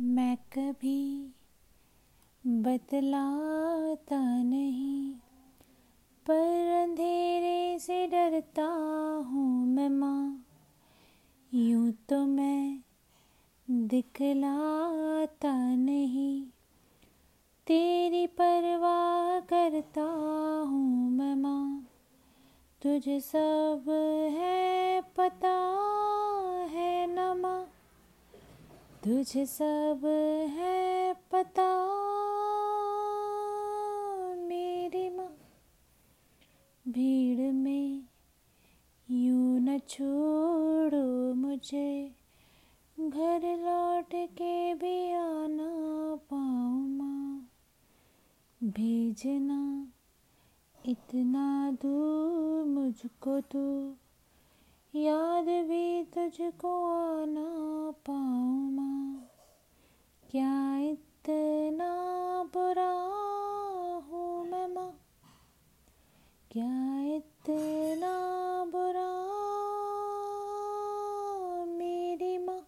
मैं कभी बतलाता नहीं, पर अंधेरे से डरता हूँ मैं माँ। यूँ तो मैं दिखलाता नहीं, तेरी परवाह करता हूँ मैं माँ। तुझे सब है पता तुझे सब है पता। मेरी माँ भीड़ में यूँ न छोड़ो मुझे। घर लौट के भी आना पाऊँ माँ। भेजना इतना दूर मुझको तो। याद भी तुझको आना क्या इतना बुरा मेरी माँ?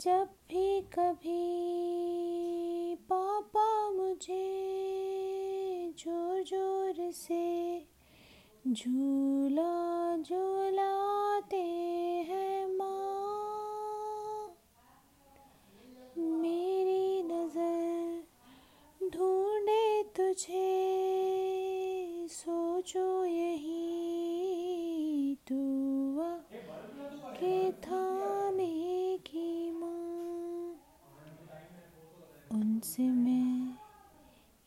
जब भी कभी पापा मुझे ज़ोर ज़ोर से झूला झूलाते उनसे मैं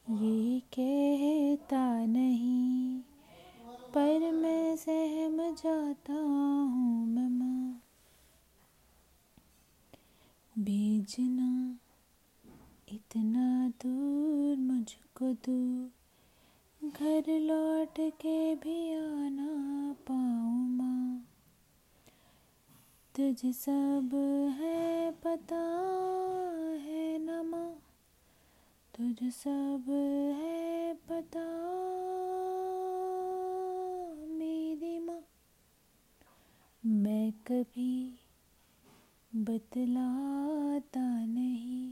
ये कहता नहीं, पर मैं सहम जाता हूँ मैं माँ भेजना इतना दूर, मुझको दूर घर लौट के भी आना पाऊँ माँ। तुझे सब है पता है न माँ तुझे सब है पता। मेरी माँ, मैं कभी बतलाता नहीं,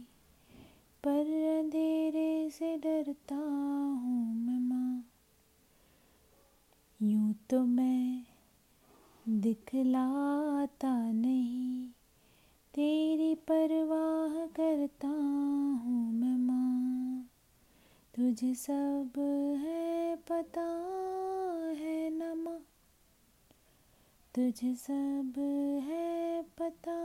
पर अंधेरे से डरता हूँ मैं माँ। यूँ तो मैं दिखलाता नहीं तुझे सब है पता है नमा। तुझे सब है पता